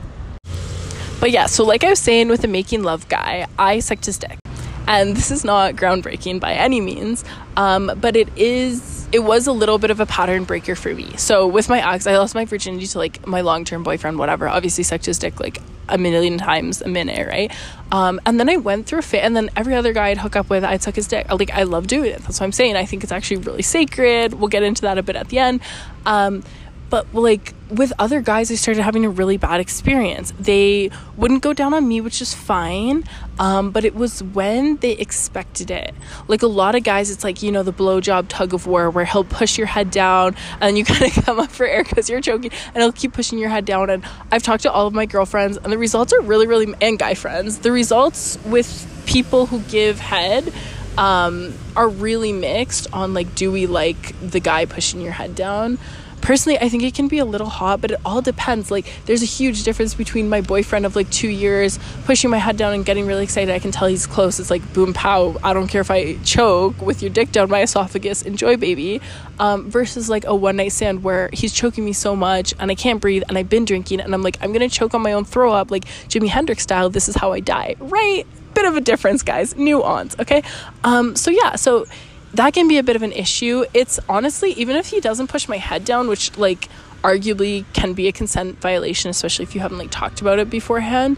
S1: But yeah so like i was saying with the making love guy i sucked his dick and this is not groundbreaking by any means um, but it is it was a little bit of a pattern breaker for me. So with my ex, I lost my virginity to like my long term boyfriend, whatever. Obviously, sucked his dick like a million times a minute, right? Um, and then I went through a fit, and then every other guy I'd hook up with, I'd suck his dick. Like I love doing it. That's what I'm saying. I think it's actually really sacred. We'll get into that a bit at the end. Um, but like with other guys, I started having a really bad experience. They wouldn't go down on me, which is fine. Um, but it was when they expected it. Like a lot of guys, it's like, you know, the blowjob tug of war where he'll push your head down and you kind of come up for air because you're choking and he'll keep pushing your head down. And I've talked to all of my girlfriends and the results are really, really, and guy friends, the results with people who give head um, are really mixed on like, do we like the guy pushing your head down? personally i think it can be a little hot but it all depends. Like there's a huge difference between my boyfriend of like two years pushing my head down and getting really excited. I can tell he's close. It's like boom pow i don't care if i choke with your dick down my esophagus. Enjoy baby. Um, versus like a one night stand where he's choking me so much and i can't breathe and i've been drinking and i'm like i'm gonna choke on my own throw up like jimi hendrix style. This is how i die. Right bit of a difference guys nuance okay um so yeah so that can be a bit of an issue. It's honestly, even if he doesn't push my head down, which like arguably can be a consent violation, especially if you haven't like talked about it beforehand,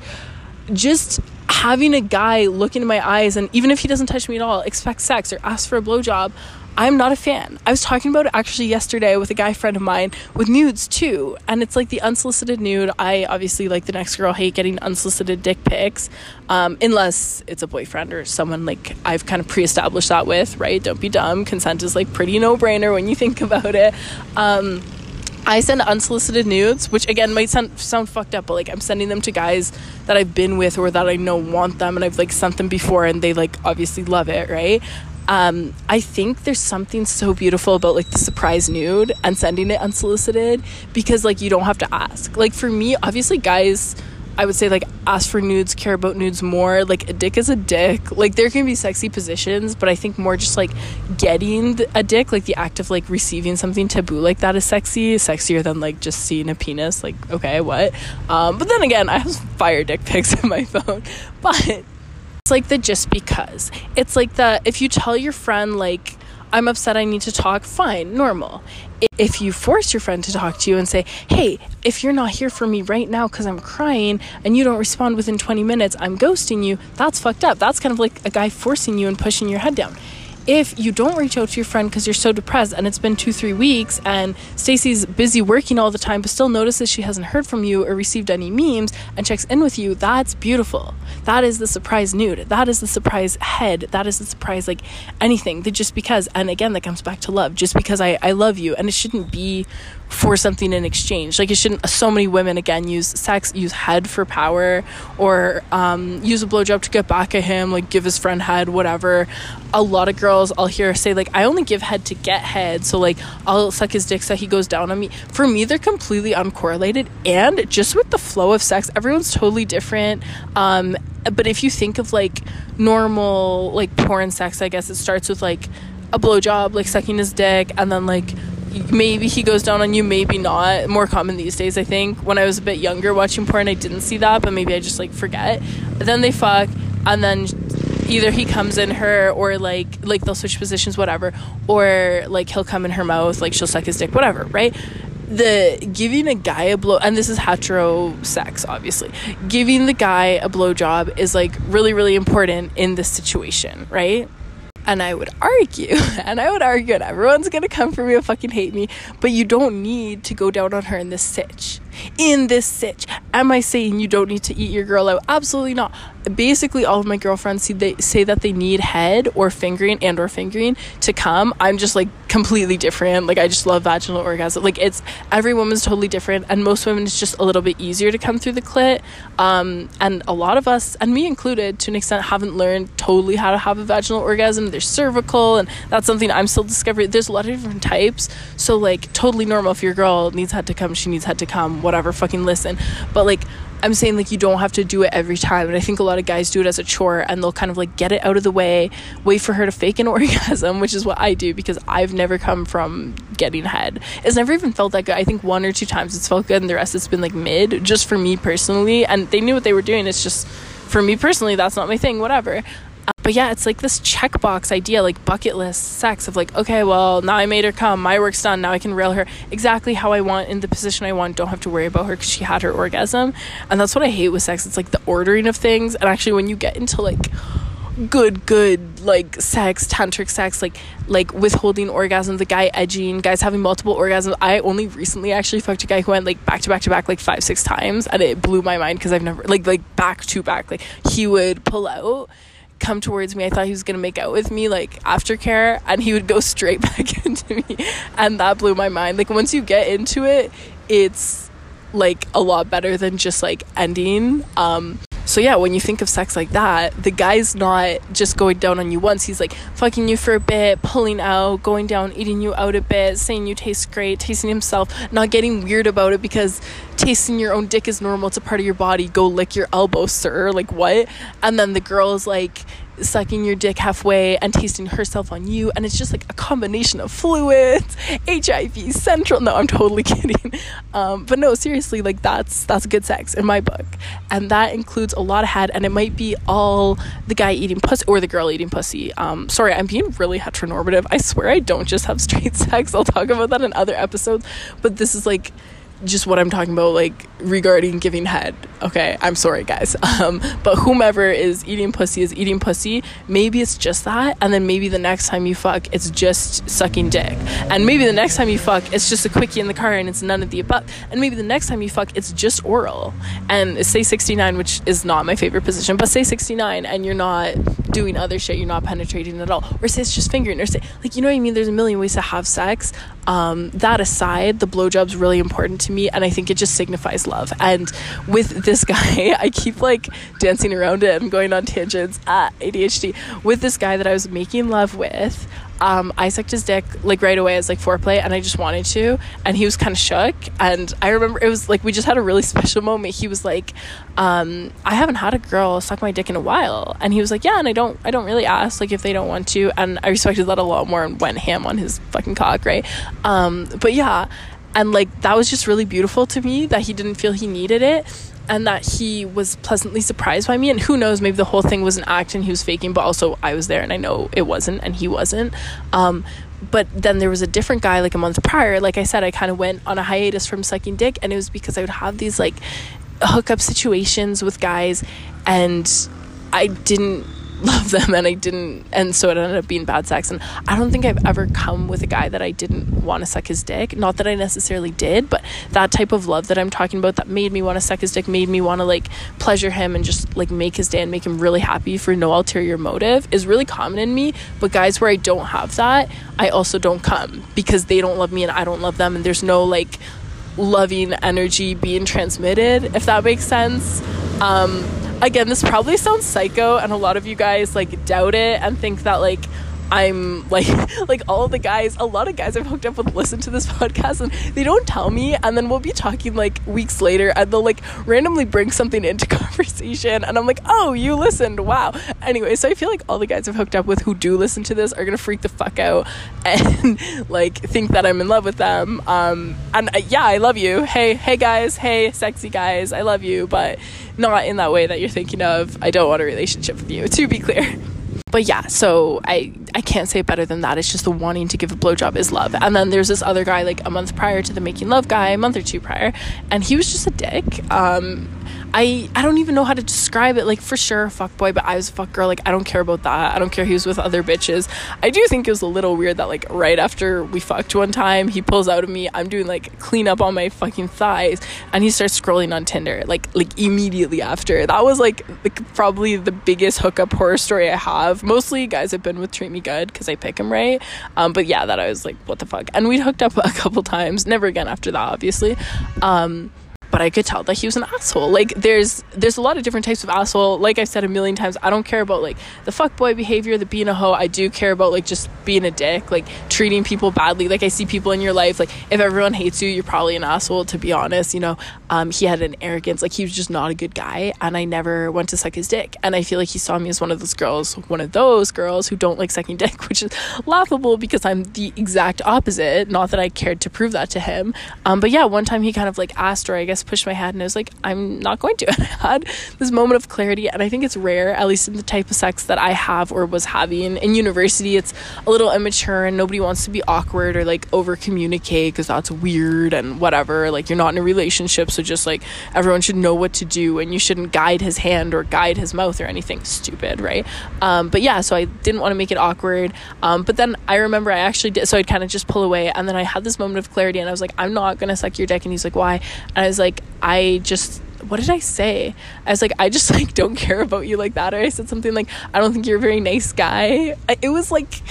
S1: just having a guy look into my eyes and even if he doesn't touch me at all, expect sex or ask for a blowjob, I'm not a fan. I was talking about it actually yesterday with a guy friend of mine with nudes too. And it's like the unsolicited nude. I obviously, like the next girl, hate getting unsolicited dick pics um, unless it's a boyfriend or someone like I've kind of pre established that with, right? Don't be dumb. Consent is like pretty no brainer when you think about it. Um, I send unsolicited nudes, which again might sound sound fucked up, but like I'm sending them to guys that I've been with or that I know want them, and I've like sent them before, and they like obviously love it, right? Um, I think there's something so beautiful about like the surprise nude and sending it unsolicited because like you don't have to ask. Like for me, obviously, guys, I would say like ask for nudes, care about nudes more. Like a dick is a dick. Like there can be sexy positions, but I think more just like getting a dick, like the act of like receiving something taboo like that is sexy, sexier than like just seeing a penis. Like okay, what? Um, but then again, I have fire dick pics in my phone, but it's like the just because. It's like the if you tell your friend like I'm upset I need to talk, fine, normal. If you force your friend to talk to you and say, "Hey, if you're not here for me right now cuz I'm crying and you don't respond within 20 minutes, I'm ghosting you." That's fucked up. That's kind of like a guy forcing you and pushing your head down if you don't reach out to your friend because you're so depressed and it's been two, three weeks and Stacy's busy working all the time but still notices she hasn't heard from you or received any memes and checks in with you, that's beautiful. That is the surprise nude. That is the surprise head. That is the surprise, like anything. That just because, and again, that comes back to love. Just because I, I love you. And it shouldn't be for something in exchange. Like it shouldn't. So many women again use sex, use head for power, or um, use a blowjob to get back at him. Like give his friend head, whatever. A lot of girls I'll hear say like I only give head to get head. So like I'll suck his dick so he goes down on me. For me, they're completely uncorrelated. And just with the flow of sex, everyone's totally different. Um, but if you think of like normal like porn sex, I guess it starts with like a blowjob, like sucking his dick, and then like maybe he goes down on you, maybe not. More common these days, I think. When I was a bit younger watching porn, I didn't see that, but maybe I just like forget. But then they fuck, and then either he comes in her or like like they'll switch positions, whatever, or like he'll come in her mouth, like she'll suck his dick, whatever, right? The giving a guy a blow, and this is hetero sex, obviously. Giving the guy a blow job is like really, really important in this situation, right? And I would argue, and I would argue, and everyone's gonna come for me and fucking hate me, but you don't need to go down on her in this sitch. In this sitch. Am I saying you don't need to eat your girl out? Absolutely not. Basically all of my girlfriends see they say that they need head or fingering and or fingering to come. I'm just like completely different. Like i just love vaginal orgasm. Like it's every woman's totally different and most women it's just a little bit easier to come through the clit. Um, and a lot of us and me included to an extent haven't learned totally how to have a vaginal orgasm. There's cervical and that's something i'm still discovering. There's a lot of different types. So like totally normal if your girl needs head to come she needs head to come whatever fucking listen but like I'm saying like you don't have to do it every time. And I think a lot of guys do it as a chore and they'll kind of like get it out of the way, wait for her to fake an orgasm, which is what I do because I've never come from getting head. It's never even felt that good. I think one or two times it's felt good and the rest it's been like mid, just for me personally. And they knew what they were doing. It's just for me personally, that's not my thing, whatever but yeah, it's like this checkbox idea, like bucket list sex of like, okay, well, now I made her come, my work's done, now I can rail her exactly how I want in the position I want. Don't have to worry about her because she had her orgasm. And that's what I hate with sex. It's like the ordering of things. And actually, when you get into like, good good like sex tantric sex like like withholding orgasm the guy edging guys having multiple orgasms i only recently actually fucked a guy who went like back to back to back like five six times and it blew my mind because i've never like like back to back like he would pull out come towards me i thought he was gonna make out with me like aftercare and he would go straight back into me. And that blew my mind. Like once you get into it it's like a lot better than just like ending um so yeah, when you think of sex like that, the guy's not just going down on you once. He's like fucking you for a bit, pulling out, going down, eating you out a bit, saying you taste great, tasting himself, not getting weird about it because tasting your own dick is normal. It's a part of your body. Go lick your elbow, sir. Like what? And then the girl is like sucking your dick halfway and tasting herself on you and it's just like a combination of fluids hiv central no i'm totally kidding. Um, but no seriously like that's that's good sex in my book. And that includes a lot of head and it might be all the guy eating pussy or the girl eating pussy. Um, sorry i'm being really heteronormative. I swear i don't just have straight sex. I'll talk about that in other episodes. But this is like just what I'm talking about, like regarding giving head. Okay, I'm sorry, guys. Um, but whomever is eating pussy is eating pussy. Maybe it's just that, and then maybe the next time you fuck, it's just sucking dick, and maybe the next time you fuck, it's just a quickie in the car and it's none of the above, and maybe the next time you fuck, it's just oral. And say 69, which is not my favorite position, but say 69, and you're not doing other shit, you're not penetrating at all, or say it's just fingering, or say like you know what I mean. There's a million ways to have sex. Um, that aside, the blowjob's really important to me, and I think it just signifies love. And with this guy, I keep like dancing around it. I'm going on tangents at ADHD. With this guy that I was making love with, um, I sucked his dick like right away as like foreplay, and I just wanted to, and he was kind of shook. And I remember it was like we just had a really special moment. He was like, um, "I haven't had a girl suck my dick in a while," and he was like, "Yeah," and I don't, I don't really ask like if they don't want to, and I respected that a lot more and went ham on his fucking cock, right? Um, but yeah, and like that was just really beautiful to me that he didn't feel he needed it and that he was pleasantly surprised by me. And who knows maybe the whole thing was an act and he was faking but also i was there and i know it wasn't and he wasn't. Um, but then there was a different guy like a month prior. Like i said i kind of went on a hiatus from sucking dick and it was because i would have these like hookup situations with guys and i didn't love them and I didn't and so it ended up being bad sex. And I don't think I've ever come with a guy that I didn't want to suck his dick. Not that I necessarily did but that type of love that I'm talking about that made me want to suck his dick made me want to like pleasure him and just like make his day and make him really happy for no ulterior motive is really common in me. But guys where I don't have that I also don't come because they don't love me and I don't love them and there's no like loving energy being transmitted if that makes sense. Um again, this probably sounds psycho, and a lot of you guys like doubt it and think that like I'm like like all the guys, a lot of guys I've hooked up with listen to this podcast and they don't tell me and then we'll be talking like weeks later and they'll like randomly bring something into conversation and I'm like, "Oh, you listened. Wow." Anyway, so I feel like all the guys I've hooked up with who do listen to this are going to freak the fuck out and like think that I'm in love with them. Um and uh, yeah, I love you. Hey, hey guys. Hey, sexy guys. I love you, but not in that way that you're thinking of. I don't want a relationship with you, to be clear. But yeah, so I I can't say it better than that. It's just the wanting to give a blowjob is love. And then there's this other guy like a month prior to the making love guy, a month or two prior, and he was just a dick. Um, I I don't even know how to describe it. Like for sure, fuck boy, but I was a fuck girl. Like I don't care about that. I don't care he was with other bitches. I do think it was a little weird that like right after we fucked one time, he pulls out of me. I'm doing like clean up on my fucking thighs, and he starts scrolling on Tinder. Like like immediately after. That was like, like probably the biggest hookup horror story I have. Mostly guys have been with treat me good because I pick him right. Um, but yeah, that I was like, what the fuck. And we'd hooked up a couple times. Never again after that, obviously. Um, but I could tell that he was an asshole. Like there's there's a lot of different types of asshole. Like I've said a million times, I don't care about like the fuck boy behavior, the being a hoe. I do care about like just being a dick, like treating people badly. Like I see people in your life, like if everyone hates you, you're probably an asshole. To be honest, you know, um, he had an arrogance. Like he was just not a good guy, and I never went to suck his dick. And I feel like he saw me as one of those girls, one of those girls who don't like sucking dick, which is laughable because I'm the exact opposite. Not that I cared to prove that to him. Um, but yeah, one time he kind of like asked, or I guess this, pushed my head, and I was like, I'm not going to. And I had this moment of clarity, and I think it's rare, at least in the type of sex that I have or was having in university. It's a little immature, and nobody wants to be awkward or like over communicate because that's weird and whatever. Like, you're not in a relationship, so just like everyone should know what to do, and you shouldn't guide his hand or guide his mouth or anything stupid, right? Um, but yeah, so I didn't want to make it awkward. Um, but then I remember I actually did, so I'd kind of just pull away, and then I had this moment of clarity, and I was like, I'm not gonna suck your dick, and he's like, why? And I was like, I just what did I say? I was like, I just like don't care about you like that. Or I said something like, I don't think you're a very nice guy. It was like,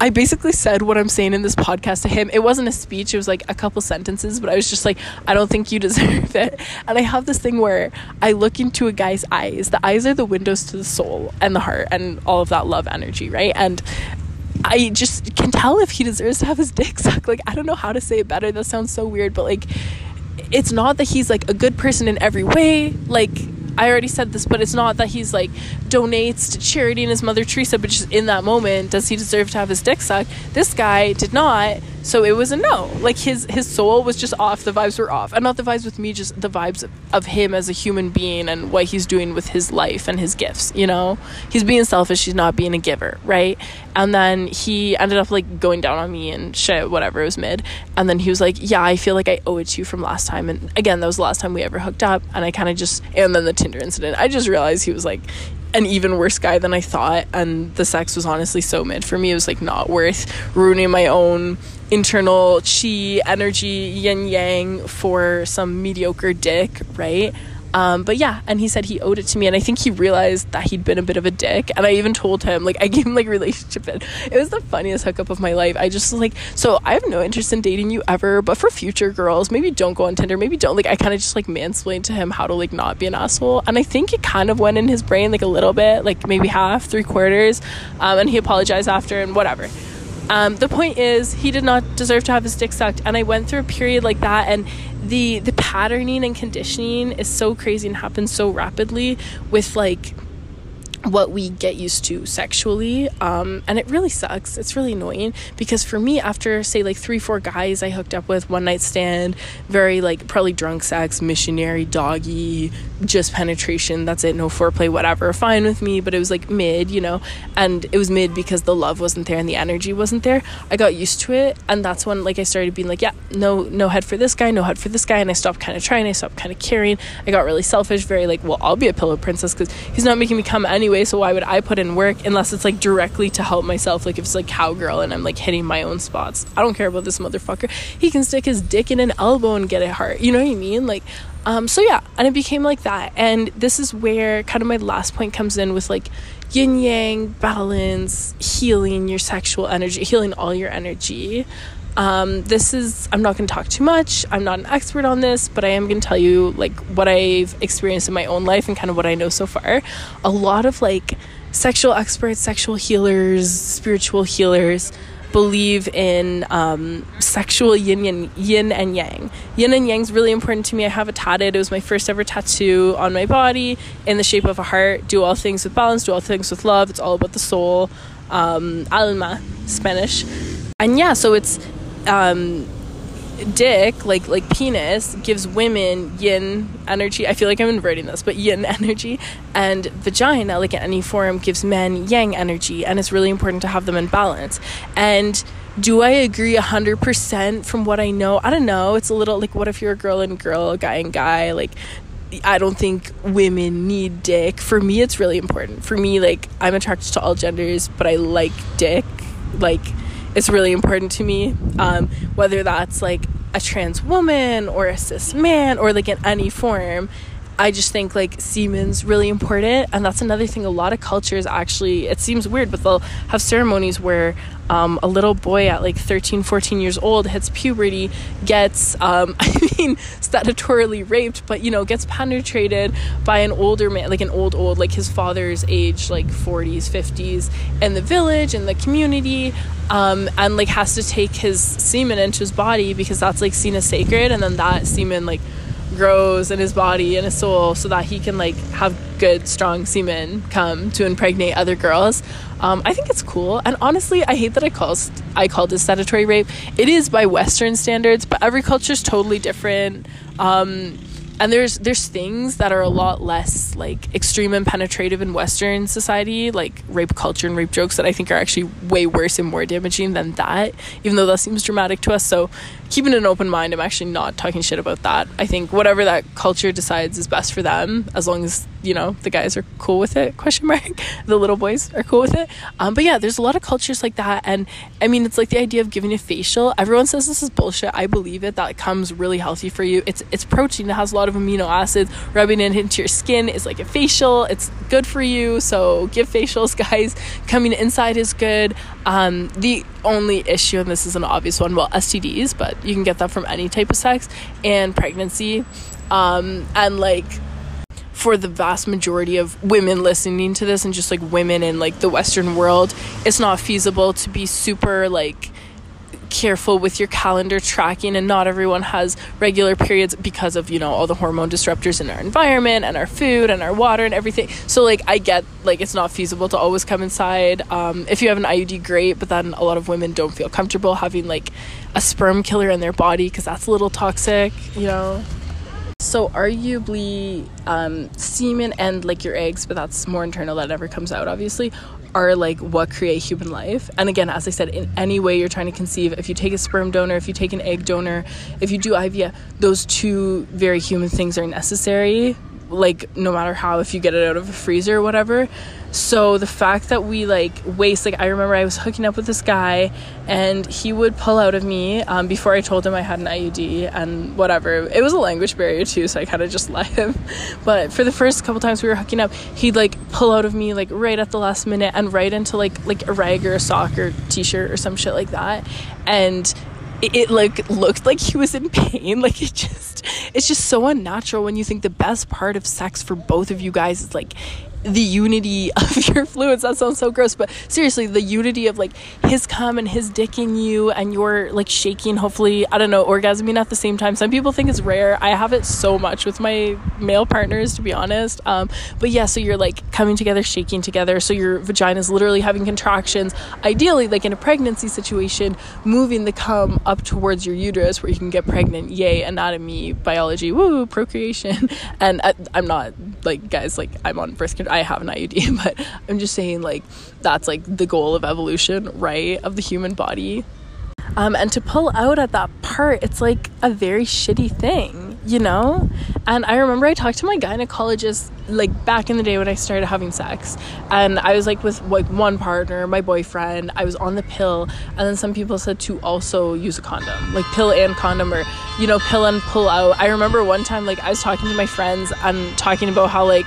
S1: I basically said what I'm saying in this podcast to him. It wasn't a speech, it was like a couple sentences, but I was just like, I don't think you deserve it. And I have this thing where I look into a guy's eyes. The eyes are the windows to the soul and the heart and all of that love energy, right? And I just can tell if he deserves to have his dick sucked. Like, I don't know how to say it better. That sounds so weird, but like, it's not that he's like a good person in every way. Like, I already said this, but it's not that he's like donates to charity and his mother Teresa, but just in that moment, does he deserve to have his dick sucked? This guy did not so it was a no. Like his his soul was just off the vibes were off. And not the vibes with me just the vibes of him as a human being and what he's doing with his life and his gifts you know? He's being selfish he's not being a giver right? And then he ended up like going down on me and shit whatever it was mid. And then he was like yeah i feel like i owe it to you from last time. And again that was the last time we ever hooked up and i kind of just and then the tinder incident i just realized he was like an even worse guy than I thought, and the sex was honestly so mid for me. It was like not worth ruining my own internal chi energy yin yang for some mediocre dick, right? Um, but yeah, and he said he owed it to me, and I think he realized that he'd been a bit of a dick. And I even told him, like, I gave him like relationship. It was the funniest hookup of my life. I just was like, so I have no interest in dating you ever, but for future girls, maybe don't go on Tinder, maybe don't. Like, I kind of just like mansplained to him how to like not be an asshole, and I think it kind of went in his brain like a little bit, like maybe half, three quarters, um, and he apologized after and whatever. Um, the point is, he did not deserve to have his dick sucked, and I went through a period like that, and the the patterning and conditioning is so crazy and happens so rapidly with like what we get used to sexually um, and it really sucks. It's really annoying because for me after say like three four guys i hooked up with one night stand very like probably drunk sex missionary doggy just penetration that's it no foreplay whatever fine with me but it was like mid you know and it was mid because the love wasn't there and the energy wasn't there. I got used to it and that's when like i started being like yeah no no head for this guy no head for this guy and i stopped kind of trying i stopped kind of caring. I got really selfish very like well i'll be a pillow princess because he's not making me come anyway so why would i put in work unless it's like directly to help myself? Like if it's like cowgirl and i'm like hitting my own spots i don't care about this motherfucker. He can stick his dick in an elbow and get it hard. You know what i mean? Like um, so yeah, and it became like that. And this is where kind of my last point comes in with like yin yang, balance, healing your sexual energy, healing all your energy. Um, this is, I'm not going to talk too much. I'm not an expert on this, but I am going to tell you like what I've experienced in my own life and kind of what I know so far. A lot of like sexual experts, sexual healers, spiritual healers believe in um, sexual yin and yin and yang. Yin and yang is really important to me. I have it tatted. It was my first ever tattoo on my body in the shape of a heart. Do all things with balance. Do all things with love. It's all about the soul. Um, alma, Spanish, and yeah. So it's um, dick, like like penis, gives women yin energy. I feel like I'm inverting this, but yin energy, and vagina, like in any form, gives men yang energy, and it's really important to have them in balance. And do I agree 100% from what I know? I don't know. It's a little like, what if you're a girl and girl, guy and guy? Like, I don't think women need dick. For me, it's really important. For me, like, I'm attracted to all genders, but I like dick. Like, it's really important to me. Um, whether that's like a trans woman or a cis man or like in any form. I just think like semen's really important, and that's another thing. A lot of cultures actually, it seems weird, but they'll have ceremonies where um, a little boy at like 13, 14 years old hits puberty, gets, um, I mean, statutorily raped, but you know, gets penetrated by an older man, like an old, old, like his father's age, like 40s, 50s, in the village, in the community, um, and like has to take his semen into his body because that's like seen as sacred, and then that semen, like, grows in his body and his soul so that he can like have good strong semen come to impregnate other girls. Um, i think it's cool. And honestly i hate that i call i called this statutory rape. It is by western standards but every culture is totally different. Um, and there's there's things that are a lot less like extreme and penetrative in western society like rape culture and rape jokes that i think are actually way worse and more damaging than that even though that seems dramatic to us. So keeping an open mind i'm actually not talking shit about that. I think whatever that culture decides is best for them as long as you know the guys are cool with it question mark. The little boys are cool with it. Um, but yeah there's a lot of cultures like that. And i mean it's like the idea of giving a facial. Everyone says this is bullshit. I believe it. That comes really healthy for you. It's it's protein. It has a lot of amino acids. Rubbing it into your skin is like a facial. It's good for you. So give facials guys. Coming inside is good. Um, the only issue and this is an obvious one well stds but you can get that from any type of sex and pregnancy. Um, and like for the vast majority of women listening to this and just like women in like the western world it's not feasible to be super like careful with your calendar tracking and not everyone has regular periods because of you know all the hormone disruptors in our environment and our food and our water and everything. So like i get like it's not feasible to always come inside. Um, if you have an iud great but then a lot of women don't feel comfortable having like a sperm killer in their body because that's a little toxic you know so arguably um, semen and like your eggs but that's more internal that never comes out obviously are like what create human life. And again as i said in any way you're trying to conceive if you take a sperm donor if you take an egg donor if you do ivf those two very human things are necessary like no matter how if you get it out of a freezer or whatever. So the fact that we like waste like i remember i was hooking up with this guy and he would pull out of me um, before i told him i had an iud and whatever. It was a language barrier too so i kind of just let him. But for the first couple times we were hooking up he'd like pull out of me like right at the last minute and right into like like a rag or a sock or t-shirt or some shit like that. And it, it like looked like he was in pain. Like it just it's just so unnatural when you think the best part of sex for both of you guys is like the unity of your fluids. That sounds so gross but seriously the unity of like his cum and his dick in you and you're like shaking hopefully i don't know orgasming at the same time. Some people think it's rare. I have it so much with my male partners to be honest. Um, but yeah so you're like coming together shaking together. So your vagina is literally having contractions ideally like in a pregnancy situation moving the cum up towards your uterus where you can get pregnant. Yay anatomy biology woo procreation. And I, uh, i'm not like guys like i'm on birth control I have an IUD, but I'm just saying like that's like the goal of evolution, right? Of the human body. Um, and to pull out at that part, it's like a very shitty thing, you know? And I remember I talked to my gynecologist like back in the day when I started having sex, and I was like with like one partner, my boyfriend, I was on the pill, and then some people said to also use a condom, like pill and condom, or you know, pill and pull out. I remember one time like I was talking to my friends and talking about how like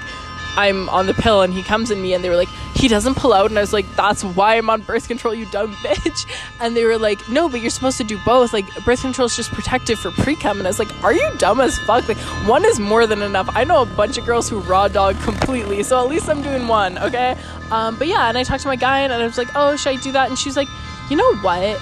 S1: I'm on the pill and he comes in me and they were like, he doesn't pull out. And I was like, that's why I'm on birth control, you dumb bitch. And they were like, no, but you're supposed to do both. Like, birth control is just protective for pre cum. And I was like, are you dumb as fuck? Like, one is more than enough. I know a bunch of girls who raw dog completely. So at least I'm doing one, okay? Um, but yeah, and I talked to my guy and I was like, oh, should I do that? And she's like, you know what?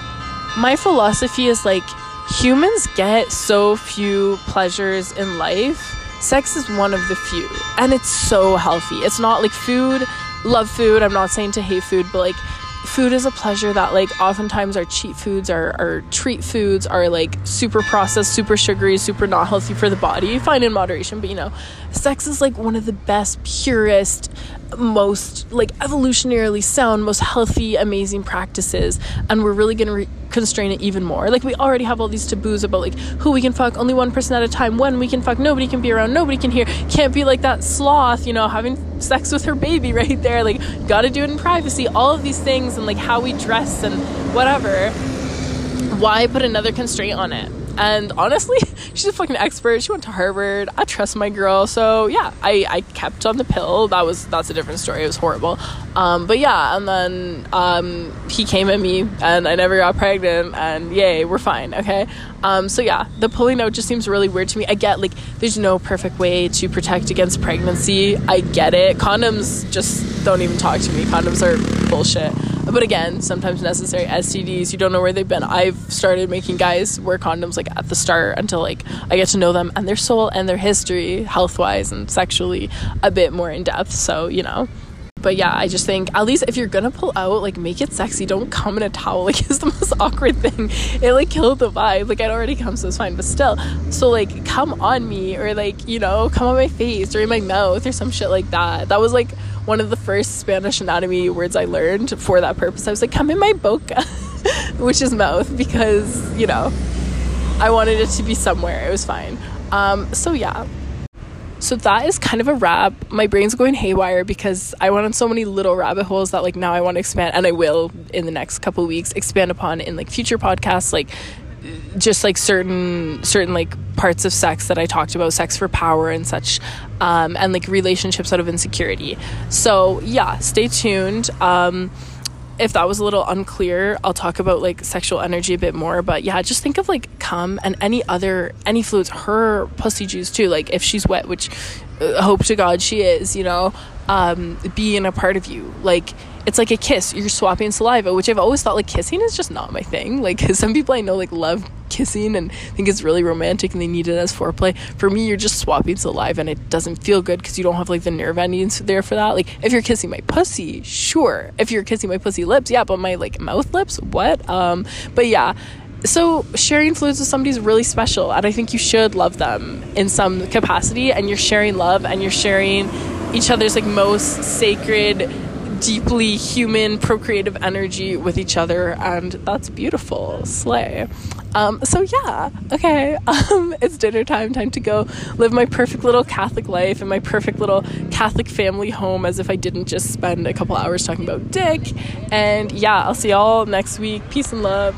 S1: My philosophy is like, humans get so few pleasures in life sex is one of the few and it's so healthy. It's not like food love food i'm not saying to hate food but like food is a pleasure that like oftentimes our cheat foods our, our treat foods are like super processed super sugary super not healthy for the body. Fine in moderation but you know sex is like one of the best purest most like evolutionarily sound, most healthy, amazing practices, and we're really gonna re- constrain it even more. Like we already have all these taboos about like who we can fuck, only one person at a time, when we can fuck, nobody can be around, nobody can hear, can't be like that sloth, you know, having sex with her baby right there. Like gotta do it in privacy. All of these things and like how we dress and whatever. Why put another constraint on it? And honestly, she's a fucking expert. She went to Harvard. I trust my girl. So yeah, I, I kept on the pill. That was that's a different story. It was horrible. Um, but yeah, and then um, he came at me, and I never got pregnant. And yay, we're fine. Okay. Um, so yeah, the pulling out just seems really weird to me. I get like there's no perfect way to protect against pregnancy. I get it. Condoms just don't even talk to me. Condoms are bullshit but again sometimes necessary stds you don't know where they've been i've started making guys wear condoms like at the start until like i get to know them and their soul and their history health wise and sexually a bit more in depth so you know but yeah, I just think at least if you're gonna pull out, like make it sexy. Don't come in a towel. Like it's the most awkward thing. It like killed the vibe. Like I'd already come, so it's fine. But still, so like come on me or like you know come on my face or in my mouth or some shit like that. That was like one of the first Spanish anatomy words I learned for that purpose. I was like, come in my boca, which is mouth, because you know I wanted it to be somewhere. It was fine. Um, so yeah, so that is kind of a wrap. My brain's going haywire because I went on so many little rabbit holes that like now I want to expand and I will in the next couple weeks expand upon in like future podcasts like just like certain certain like parts of sex that I talked about, sex for power and such, um, and like relationships out of insecurity. So yeah, stay tuned. Um, if that was a little unclear, I'll talk about like sexual energy a bit more. But yeah, just think of like cum and any other any fluids, her pussy juice too. Like if she's wet, which uh, hope to God she is, you know, um, being a part of you. Like it's like a kiss. You're swapping saliva, which I've always thought like kissing is just not my thing. Like some people I know like love kissing and think it's really romantic and they need it as foreplay. For me, you're just swapping saliva and it doesn't feel good because you don't have like the nerve endings there for that. Like if you're kissing my pussy, sure. If you're kissing my pussy lips, yeah, but my like mouth lips, what? Um, but yeah. So sharing fluids with somebody is really special, and I think you should love them in some capacity. And you're sharing love, and you're sharing each other's like most sacred deeply human procreative energy with each other and that's beautiful slay um, so yeah, okay. Um, it's dinner time. Time to go live my perfect little Catholic life in my perfect little Catholic family home, as if I didn't just spend a couple hours talking about dick. And yeah, I'll see y'all next week. Peace and love.